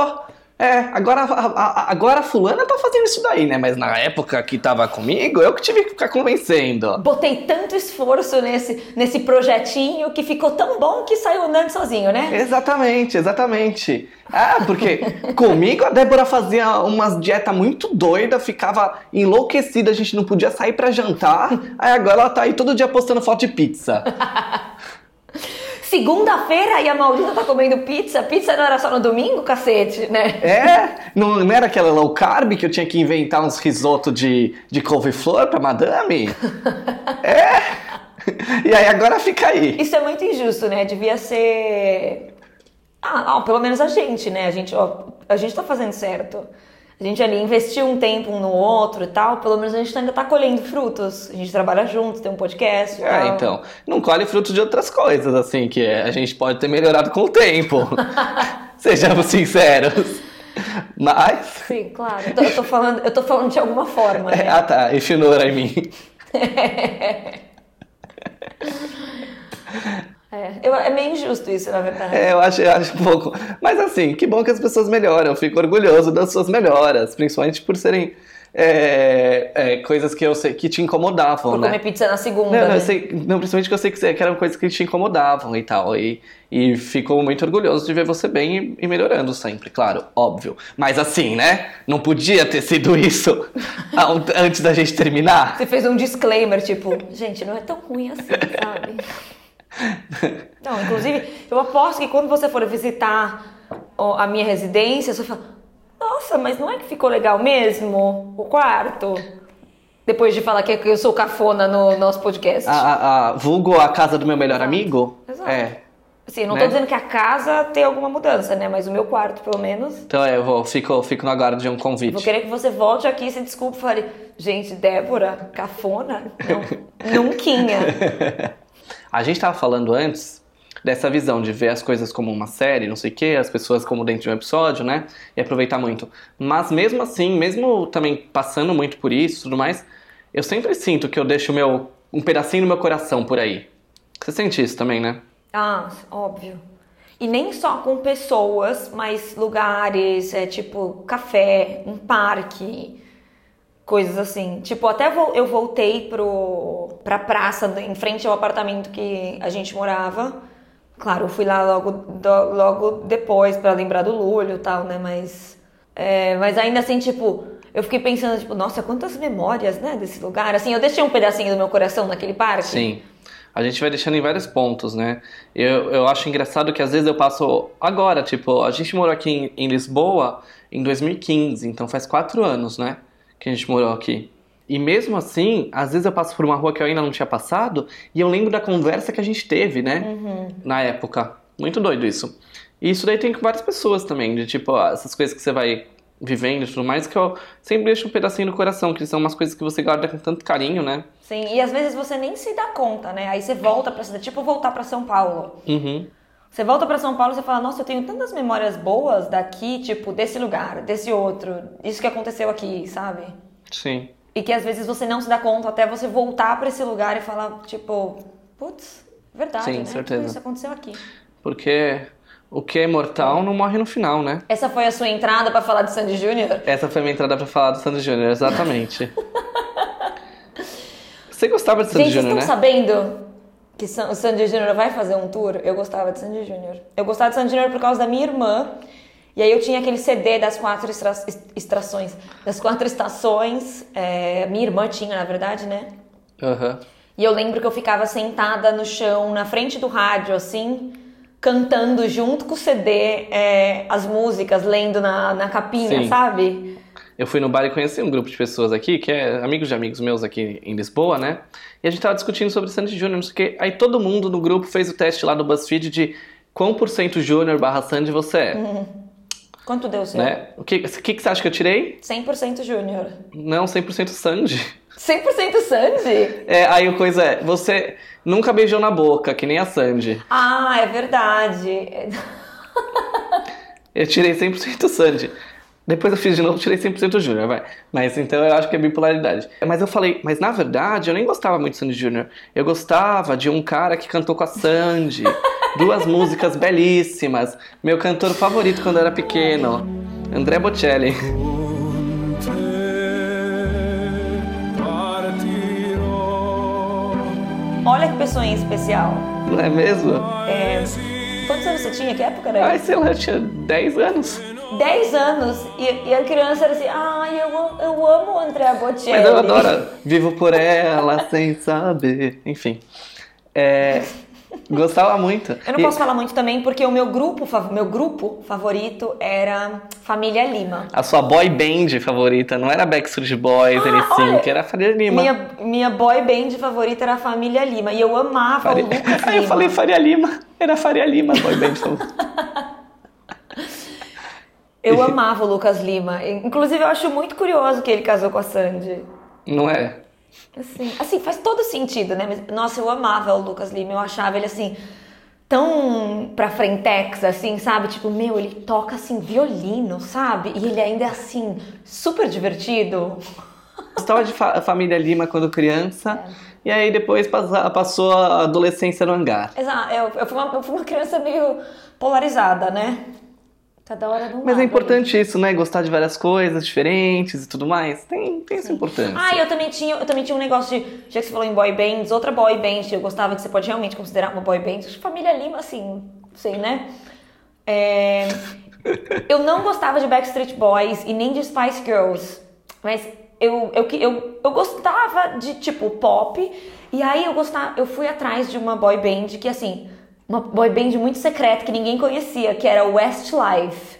é, agora, a, a- agora a fulana tá fazendo isso daí, né? Mas na época que tava comigo, eu que tive que ficar convencendo. Botei tanto esforço nesse, nesse projetinho que ficou tão bom que saiu andando sozinho, né? Exatamente, exatamente. Ah, porque comigo a Débora fazia umas dieta muito doida, ficava enlouquecida, a gente não podia sair pra jantar. Aí agora ela tá aí todo dia postando foto de pizza. Segunda-feira e a maldita tá comendo pizza. Pizza não era só no domingo, cacete, né? É, não, não era aquela low carb que eu tinha que inventar uns risoto de, de couve-flor pra madame? É. E aí agora fica aí. Isso é muito injusto, né? Devia ser. Ah, ó, pelo menos a gente, né? A gente, ó, a gente tá fazendo certo. A gente ali investiu um tempo um no outro e tal, pelo menos a gente ainda tá colhendo frutos. A gente trabalha juntos, tem um podcast É, tal. então, não colhe fruto de outras coisas, assim, que a gente pode ter melhorado com o tempo. Sejamos sinceros. Mas. Sim, claro. Eu tô, eu tô falando, eu tô falando de alguma forma, É, né? ah tá, if you know what I mean. É, eu- é meio injusto isso, na verdade. É, eu acho, eu acho um pouco. Mas assim, que bom que as pessoas melhoram. Eu fico orgulhoso das suas melhoras, principalmente por serem é, é, coisas que eu sei que te incomodavam, Por né? comer pizza na segunda, Não, não, né? sei, não, principalmente que eu sei que, que eram coisas que te incomodavam e tal. E, e fico muito orgulhoso de ver você bem e, e melhorando sempre, claro, óbvio. Mas assim, né? Não podia ter sido isso an- antes da gente terminar. Você fez um disclaimer, tipo, gente, não é tão ruim assim, sabe? Não, inclusive, eu aposto que quando você for visitar a minha residência, você fala, nossa, mas não é que ficou legal mesmo o quarto? Depois de falar que eu sou cafona no nosso podcast. A, a, a- vulgo a casa do meu melhor amigo? Exato. É. Assim, não né? tô dizendo que a casa tem alguma mudança, né? Mas o meu quarto, pelo menos. Então é, eu vou, fico, fico no aguardo de um convite. Vou querer que você volte aqui e se desculpe e fale, gente, Débora, cafona? Não, nunquinha. A gente tava falando antes dessa visão de ver as coisas como uma série, não sei o quê, as pessoas como dentro de um episódio, né? E aproveitar muito. Mas mesmo assim, mesmo também passando muito por isso e tudo mais, eu sempre sinto que eu deixo meu, um pedacinho do meu coração por aí. Você sente isso também, né? Ah, óbvio. E nem só com pessoas, mas lugares, é tipo café, um parque, coisas assim. Tipo, até eu voltei pro, pra praça em frente ao apartamento que a gente morava. Claro, eu fui lá logo, do- logo depois pra lembrar do Lúlio e tal, né? Mas, é, mas ainda assim, tipo, eu fiquei pensando, tipo, nossa, quantas memórias, né, desse lugar. Assim, eu deixei um pedacinho do meu coração naquele parque. Sim. a gente vai deixando em vários pontos, né? Eu, eu acho engraçado que às vezes eu passo agora, tipo, a gente morou aqui em, em Lisboa em 2015, então faz quatro anos, né? Que a gente morou aqui. E mesmo assim, às vezes eu passo por uma rua que eu ainda não tinha passado e eu lembro da conversa que a gente teve, né? Uhum. Na época. Muito doido isso. E isso daí tem com várias pessoas também, de tipo, essas coisas que você vai vivendo e tudo mais, que eu sempre deixo um pedacinho no coração, que são umas coisas que você guarda com tanto carinho, né? Sim, e às vezes você nem se dá conta, né? Aí você volta pra cidade, tipo voltar pra São Paulo. Uhum. Você volta pra São Paulo e você fala, nossa, eu tenho tantas memórias boas daqui, tipo, desse lugar, desse outro, isso que aconteceu aqui, sabe? Sim. E que às vezes você não se dá conta até você voltar pra esse lugar e falar, tipo, putz, verdade, Sim, né? certeza. Tudo isso aconteceu aqui. Porque o que é mortal não morre no final, né? Essa foi a sua entrada pra falar de Sandy Júnior? Essa foi a minha entrada pra falar do Sandy Júnior, exatamente. você gostava de Sandy Gente, vocês Júnior, estão né? sabendo que o Sandy Júnior vai fazer um tour? Eu gostava de Sandy Júnior. Eu gostava de Sandy Júnior por causa da minha irmã. E aí eu tinha aquele CD das quatro extra- extrações, das quatro estações. É, minha irmã tinha, na verdade, né? Aham. E eu lembro que eu ficava sentada no chão, na frente do rádio, assim, cantando junto com o CD é, as músicas, lendo na, na capinha, Sim. sabe? Eu fui no bar e conheci um grupo de pessoas aqui, que é amigos de amigos meus aqui em Lisboa, né? E a gente tava discutindo sobre Sandy Júnior, não sei o quê. Aí todo mundo no grupo fez o teste lá do BuzzFeed de quão por cento Júnior barra Sandy você é, Quanto deu o seu? né? O que, que, que você acha que eu tirei? 100% Júnior. Não, 100% Sandy. 100% Sandy? É, aí a coisa é, você nunca beijou na boca, que nem a Sandy. Ah, é verdade. Eu tirei 100% Sandy. Depois eu fiz de novo, tirei 100% Júnior, vai. Mas então eu acho que é bipolaridade. Mas eu falei, mas na verdade eu nem gostava muito de Sandy Júnior. Eu gostava de um cara que cantou com a Sandy. Duas músicas belíssimas. Meu cantor favorito quando eu era pequeno. André Bocelli. Olha que pessoa especial. Não é mesmo? É, quantos anos você tinha? Que época era Ai, sei lá, eu tinha 10 anos. 10 anos. E, e a criança era assim, ai, eu, am- eu amo o André Bocelli. Mas eu adoro. Vivo por ela sem saber. Enfim. É, gostava muito. Eu não E- posso falar muito também porque o meu grupo, meu grupo favorito era Família Lima. A sua boy band favorita não era Backstreet Boys, Ah, NSYNC, olha, era Faria Lima. Minha, minha boy band favorita era a Família Lima. E eu amava Faria... o Lucas Aí eu falei Faria Lima. Era Faria Lima, a boy band favorita. Eu amava o Lucas Lima. Inclusive, eu acho muito curioso que ele casou com a Sandy. Não é? Assim, assim, faz todo sentido, né? Mas, nossa, eu amava o Lucas Lima. Eu achava ele assim, tão pra frentex, assim, sabe? Tipo, meu, ele toca assim, violino, sabe? E ele ainda é assim, super divertido. Gostava de fa- Família Lima quando criança. E aí depois passou a adolescência no hangar. Exato, eu, eu, fui uma, eu fui uma criança meio polarizada, né? Cada hora Mas é importante isso, né? Gostar de várias coisas diferentes e tudo mais. Tem, tem essa importância. Ah, eu também tinha, eu também tinha um negócio de, já que você falou em boy bands, outra boy band que eu gostava que você pode realmente considerar uma boy band, Família Lima, assim, sei, né? É, eu não gostava de Backstreet Boys e nem de Spice Girls, mas eu, eu, que- eu, eu gostava de, tipo, pop, e aí eu gostava, eu fui atrás de uma boy band que, assim, uma boy band muito secreta que ninguém conhecia, que era Westlife.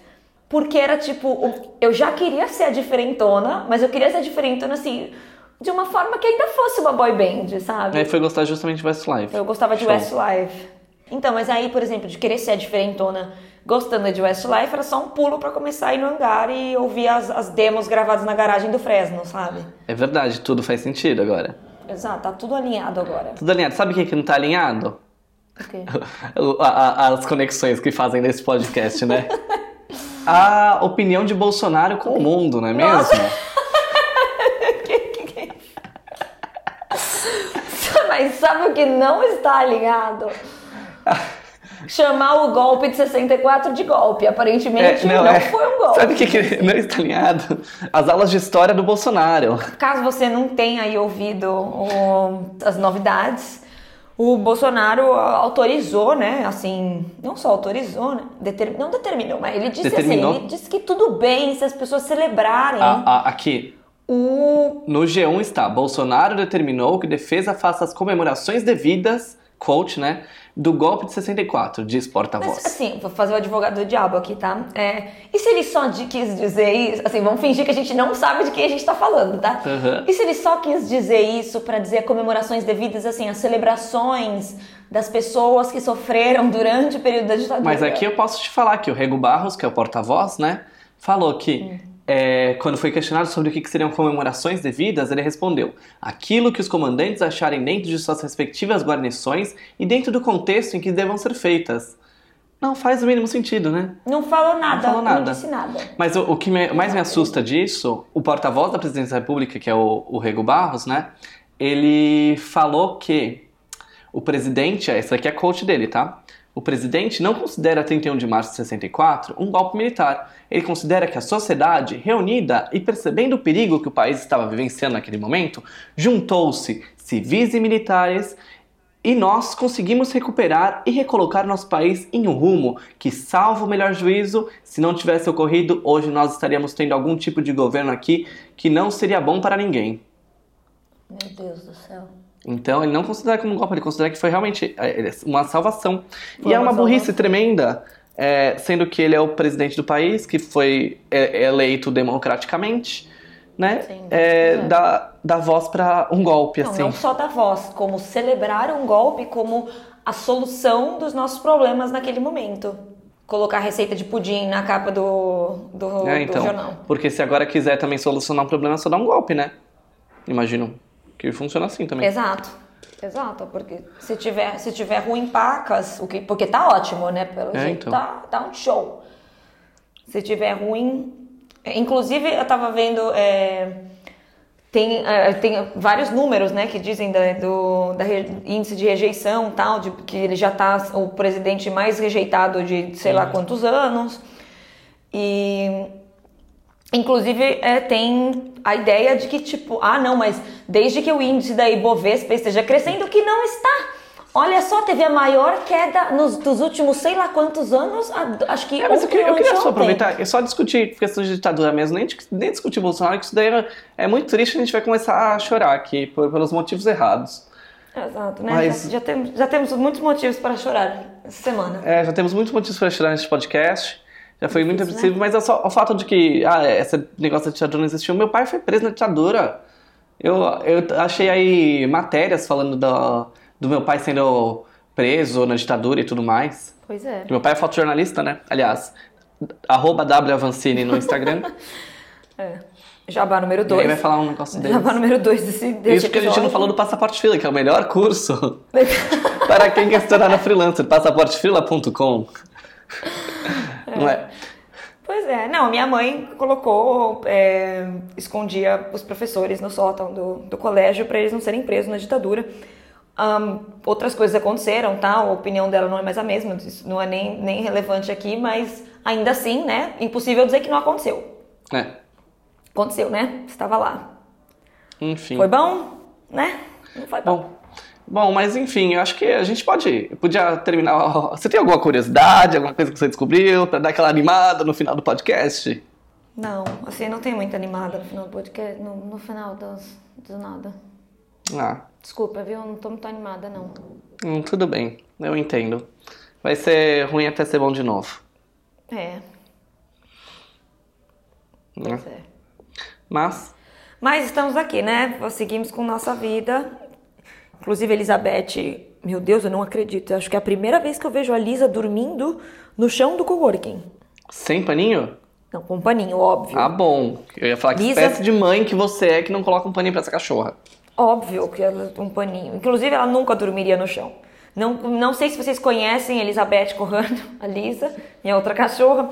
Porque era tipo, eu já queria ser a diferentona, mas eu queria ser a diferentona assim, de uma forma que ainda fosse uma boy band, sabe? Aí foi gostar justamente de Westlife. Eu gostava de Show. Westlife. Então, mas aí, por exemplo, de querer ser a diferentona gostando de Westlife, era só um pulo pra começar a ir no hangar e ouvir as, as demos gravadas na garagem do Fresno, sabe? É verdade, tudo faz sentido agora. Exato, tá tudo alinhado agora. Tudo alinhado. Sabe o que, que não tá alinhado? O quê? O- a- a- as conexões que fazem nesse podcast, né? A opinião de Bolsonaro com o mundo, não é mesmo? Nossa. Mas sabe o que não está alinhado? Chamar o golpe de 64 de golpe. Aparentemente não, é. foi um golpe. Sabe o que, que não está alinhado? As aulas de história do Bolsonaro. Caso você não tenha aí ouvido o- as novidades, o Bolsonaro autorizou, né? Assim, não só autorizou, né? Não determinou, mas ele disse Determinou. assim, ele disse que tudo bem se as pessoas celebrarem A- a- aqui, o no G1 está: Bolsonaro determinou que defesa faça as comemorações devidas coach, né? Do golpe de 64, diz porta-voz. Assim, vou fazer o advogado do diabo aqui, tá? É, e se ele só quis dizer isso? Assim, vamos fingir que a gente não sabe de quem a gente tá falando, tá? Uhum. E se ele só quis dizer isso pra dizer comemorações devidas, assim, as celebrações das pessoas que sofreram durante o período da ditadura? Mas aqui eu posso te falar que o Rego Barros, que é o porta-voz, né? Falou que é, quando foi questionado sobre o que seriam comemorações devidas, ele respondeu: aquilo que os comandantes acharem dentro de suas respectivas guarnições e dentro do contexto em que devam ser feitas. Não faz o mínimo sentido, né? Não falou nada, falou nada. disse nada. Mas o, o que me- mais me assusta disso, o porta-voz da presidência da República, que é o, o Rego Barros, né? Ele falou que o presidente, essa aqui é a coach dele, tá? O presidente não considera 31 de março de 64 um golpe militar. Ele considera que a sociedade, reunida e percebendo o perigo que o país estava vivenciando naquele momento, juntou-se civis e militares e nós conseguimos recuperar e recolocar nosso país em um rumo que, salvo o melhor juízo, se não tivesse ocorrido, hoje nós estaríamos tendo algum tipo de governo aqui que não seria bom para ninguém. Meu Deus do céu. Então ele não considera como um golpe, ele considera que foi realmente é, uma salvação. Foi e é uma uma burrice salvação. tremenda, é, sendo que ele é o presidente do país, que foi é, eleito democraticamente, né? Sim, é, é. dá, dá voz para um golpe, Não, assim. não só da voz, como celebrar um golpe como a solução dos nossos problemas naquele momento. Colocar receita de pudim na capa do, do, É, do então, jornal. porque se agora quiser também solucionar um problema, é só dá um golpe, né? Imagino que funciona assim também. Exato. Exato, porque se tiver, se tiver ruim pacas, o que, porque tá ótimo, né? Pelo É, jeito, então. tá, tá um show. Se tiver ruim. Inclusive, eu tava vendo. é, tem, é, tem vários números, né, que dizem da, do da índice de rejeição tal, de que ele já tá o presidente mais rejeitado de sei lá quantos anos. E Inclusive, é, tem a ideia de que, tipo, ah, não, mas desde que o índice da Ibovespa esteja crescendo, que não está. Olha só, teve a maior queda nos, dos últimos sei lá quantos anos, acho que É, mas eu queria, eu queria só aproveitar e só discutir questão de ditadura mesmo, nem, nem discutir Bolsonaro, que isso daí é, é muito triste, a gente vai começar a chorar aqui por- pelos motivos errados. Exato, né? Mas- Já, já temos, já temos muitos motivos para chorar essa semana. É, já temos muitos motivos para chorar nesse podcast. Já foi muito Difícil, apreciável, mas é só o fato de que ah, esse negócio da ditadura não existiu. Meu pai foi preso na ditadura. Eu, eu achei aí matérias falando do, do meu pai sendo preso na ditadura e tudo mais. Pois é. Que meu pai é fotojornalista, né? Aliás, arroba Wavancini no Instagram. é. Jabá número e aí vai 2. falar um negócio desse. Jabá número 2 desse, desse Isso porque a gente não falou do Passaporte Freela, que é o melhor curso para quem quer se tornar na freelancer. Passaportefreela.com Não é? Pois é, não, minha mãe colocou, é, escondia os professores no sótão do, do colégio para eles não serem presos na ditadura. Ahn, outras coisas aconteceram, tá? A opinião dela não é mais a mesma, isso não é nem, nem relevante aqui, mas ainda assim, né? Impossível dizer que não aconteceu. É. Aconteceu, né? Estava lá. Enfim. Foi bom, né? Não foi bom. Bom, bom, mas enfim, eu acho que a gente pode. Podia terminar. Você tem alguma curiosidade, alguma coisa que você descobriu, pra dar aquela animada no final do podcast? Não, assim, não tem muito animada no final do podcast, no, no final do nada. Ah, Desculpa, viu? Eu não tô muito animada, não. hum, tudo bem, eu entendo. Vai ser ruim até ser bom de novo. É, Né? pois é. Mas, Mas estamos aqui, né? Seguimos com nossa vida. Inclusive, Elizabeth, meu Deus, eu não acredito. Eu acho que é a primeira vez que eu vejo a Lisa dormindo no chão do coworking. sem paninho? Não, com um paninho, óbvio. Ah, bom. Eu ia falar que Lisa- espécie de mãe que você é que não coloca um paninho pra essa cachorra. Óbvio que ela um paninho. Inclusive, ela nunca dormiria no chão. Não, não sei se vocês conhecem Elizabeth Corrando, a Lisa, minha outra cachorra.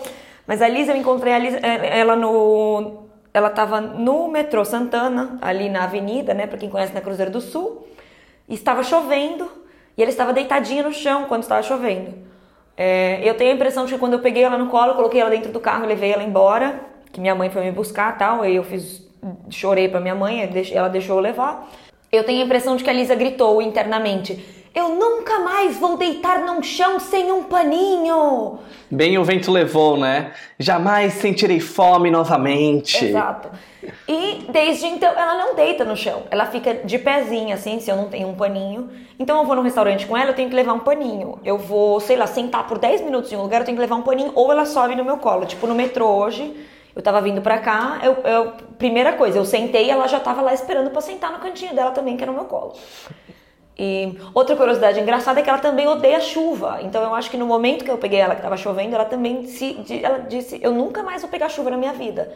Mas a Lisa, eu encontrei a Lisa, eh, ela no. Ela tava no metrô Santana, ali na avenida, né? Pra quem conhece na Cruzeiro do Sul. E estava chovendo. E ela estava deitadinha no chão quando estava chovendo. É, eu tenho a impressão de que quando eu peguei ela no colo, coloquei ela dentro do carro e levei ela embora, que minha mãe foi me buscar tal, aí eu fiz, chorei pra minha mãe, ela deixou eu levar. Eu tenho a impressão de que a Lisa gritou internamente: Eu nunca mais vou deitar num chão sem um paninho. Bem o vento levou, né? Jamais sentirei fome novamente. Exato. E desde então ela não deita no chão. Ela fica de pezinha, assim, se eu não tenho um paninho. Então eu vou no restaurante com ela, eu tenho que levar um paninho. Eu vou, sei lá, sentar por 10 minutos em um lugar, eu tenho que levar um paninho, ou ela sobe no meu colo. Tipo, no metrô hoje, eu tava vindo pra cá, eu, eu primeira coisa, eu sentei e ela já tava lá esperando pra sentar no cantinho dela também, que era no meu colo. E outra curiosidade engraçada é que ela também odeia chuva. Então eu acho que no momento que eu peguei ela que estava chovendo, ela também se, ela disse: "Eu nunca mais vou pegar chuva na minha vida".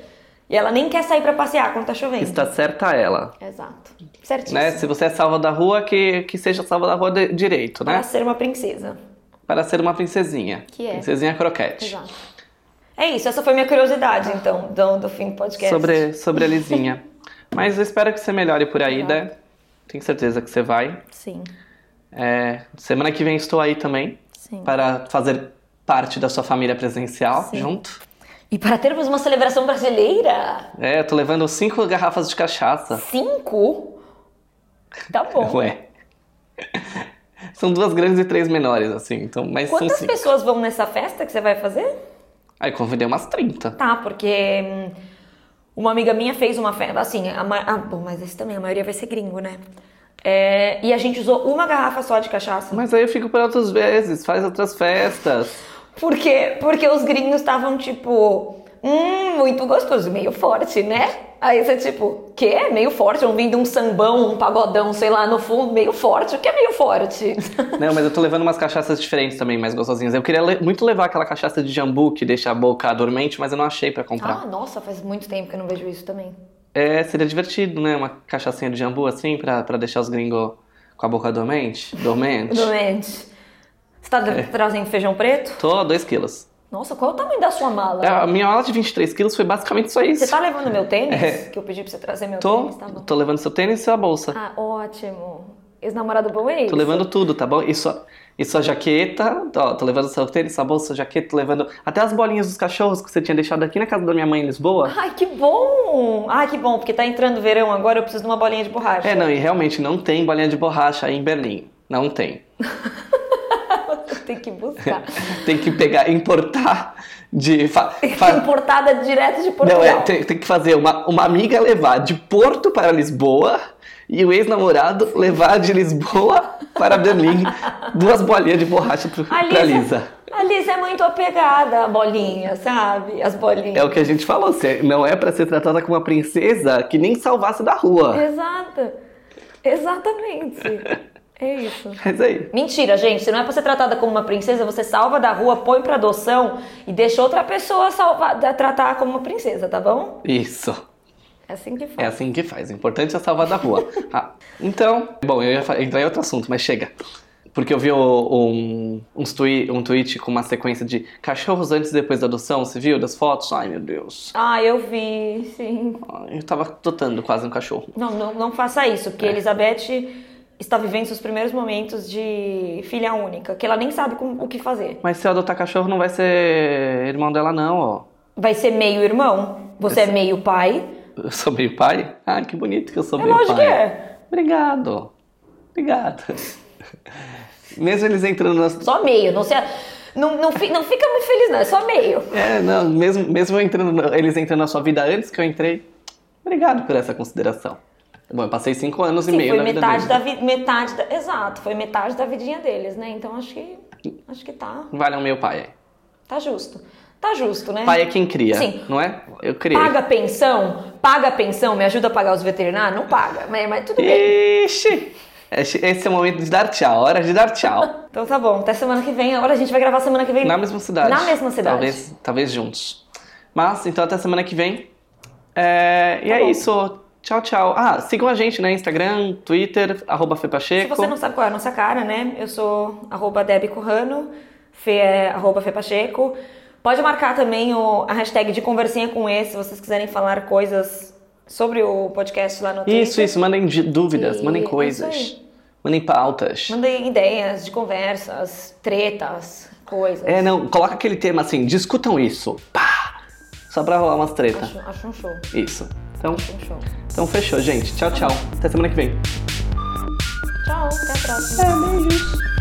E ela nem quer sair para passear quando tá chovendo. Está certa ela. Exato. Certíssimo. Né? Se você é salva da rua, que, que seja salva da rua de, direito, né? Para ser uma princesa. Para ser uma princesinha. Que é. Princesinha croquete. Exato. É isso, essa foi minha curiosidade, então, do, do fim do podcast. Sobre, sobre a Lizinha. Mas eu espero que você melhore por aí, Obrigada. né? Tenho certeza que você vai. Sim, É, semana que vem estou aí também sim. para fazer parte da sua família presencial Sim. junto. E para termos uma celebração brasileira, É, eu tô levando cinco garrafas de cachaça. cinco? Tá bom. Ué. São duas grandes e três menores, assim, então, mas são Quantas cinco. pessoas vão nessa festa que você vai fazer? Aí convidei umas 30. Tá, porque hum, uma amiga minha fez uma festa, assim, a, ah, bom, mas esse também, a maioria vai ser gringo, né? É, e a gente usou uma garrafa só de cachaça. Mas aí eu fico para outras vezes, faz outras festas. Por quê? Porque os gringos estavam tipo, hum, muito gostoso, meio forte, né? Aí você tipo, quê? Meio forte? Vim de um sambão, um pagodão, sei lá, no fundo, meio forte. O que é meio forte? Não, mas eu tô levando umas cachaças diferentes também, mais gostosinhas. Eu queria le- muito levar aquela cachaça de jambu que deixa a boca dormente, mas eu não achei pra comprar. ah, nossa, faz muito tempo que eu não vejo isso também. É, seria divertido, né? Uma cachaçinha de jambu assim, pra, pra deixar os gringos com a boca dormente. Dormente. Doente. Você tá É. trazendo feijão preto? Tô 2 quilos. Nossa, qual é o tamanho da sua mala? É, A minha mala de 23 quilos foi basicamente só isso. Você tá levando meu tênis? É. Que eu pedi pra você trazer meu Tô, tênis, tá bom. tô levando seu tênis e sua bolsa. Ah, ótimo. Ex-namorado bom é isso? Tô levando tudo, tá bom? E sua, e sua jaqueta, ó, tô levando seu tênis, sua bolsa, sua jaqueta, tô levando até as bolinhas dos cachorros que você tinha deixado aqui na casa da minha mãe em Lisboa. Ai, que bom! Ai, que bom, porque tá entrando verão agora, eu preciso de uma bolinha de borracha. É, não, e realmente não tem bolinha de borracha aí em Berlim. Não tem. Tem que buscar. Tem que pegar, importar de. Fa, fa- Importada direto de Portugal. não, é, tem, tem que fazer uma, uma amiga levar de Porto para Lisboa e o ex-namorado levar de Lisboa para Berlim duas bolinhas de borracha pro, A pra Lisa, Lisa. a Lisa é muito apegada à bolinha, sabe? As bolinhas. É o que a gente falou, não é pra ser tratada como uma princesa que nem salvasse da rua. Exato. Exatamente. É isso. Mas aí. Mentira, gente. Você não é pra ser tratada como uma princesa, você salva da rua, põe pra adoção e deixa outra pessoa salvar, tratar como uma princesa, tá bom? Isso. É assim que É faz. assim que faz. O importante é salvar da rua. Ah, então, bom, eu ia entrar em outro assunto, mas chega. Porque eu vi um, uns twi- um tweet com uma sequência de cachorros antes e depois da adoção, você viu? Das fotos? Ai, meu Deus. Ah, eu vi, sim. Eu tava adotando quase um cachorro. Não, não, não faça isso, É. porque Elizabeth está vivendo seus primeiros momentos de filha única, que ela nem sabe como- o que fazer. Mas se eu adotar cachorro, não vai ser irmão dela, não, ó. Vai ser meio irmão, você é meio pai. Eu sou meio pai? Ah, que bonito que eu sou É meio lógico pai. que é. Obrigado. Obrigado. Mesmo eles entrando nas. Só meio, não, se, não, não, não fica muito feliz, não, é só meio. É, não, mesmo, mesmo entrando, eles entrando na sua vida antes que eu entrei. Obrigado por essa consideração. Bom, eu passei cinco anos e Sim, meio foi na vida metade deles. da vida, metade da, exato, foi metade da vidinha deles, né? Então acho que, acho que tá, Valeu meu pai. tá justo. Tá justo, né? Pai é quem cria, Sim. não é? Eu criei. Paga pensão, paga pensão, me ajuda a pagar os veterinários? Não paga, mas, mas tudo bem. Ixi! Esse é o momento de dar tchau, hora de dar tchau. Então tá bom, até semana que vem. Agora a gente vai gravar semana que vem. Na mesma cidade. Na mesma cidade. Talvez, talvez juntos. Mas, então até semana que vem. É, e Tá é bom. isso. Tchau, tchau. Ah, sigam a gente, né? Instagram, Twitter, arroba Se Fepacheco. você não sabe qual é a nossa cara, né? Eu sou arroba Debbie Corrano, Fê é arroba. Pode marcar também o, a hashtag de conversinha com esse, se vocês quiserem falar coisas sobre o podcast lá no Twitter. Isso, isso. Mandem de- dúvidas, E mandem coisas. Mandem pautas. Mandem ideias de conversas, tretas, coisas. É, não, coloca aquele tema assim, discutam isso. Pá! Só pra rolar umas tretas. Acho, acho um show. Isso. Então, show. então fechou, gente. Tchau, tchau. Até semana que vem. Tchau. Tchau, até a próxima. É, beijos.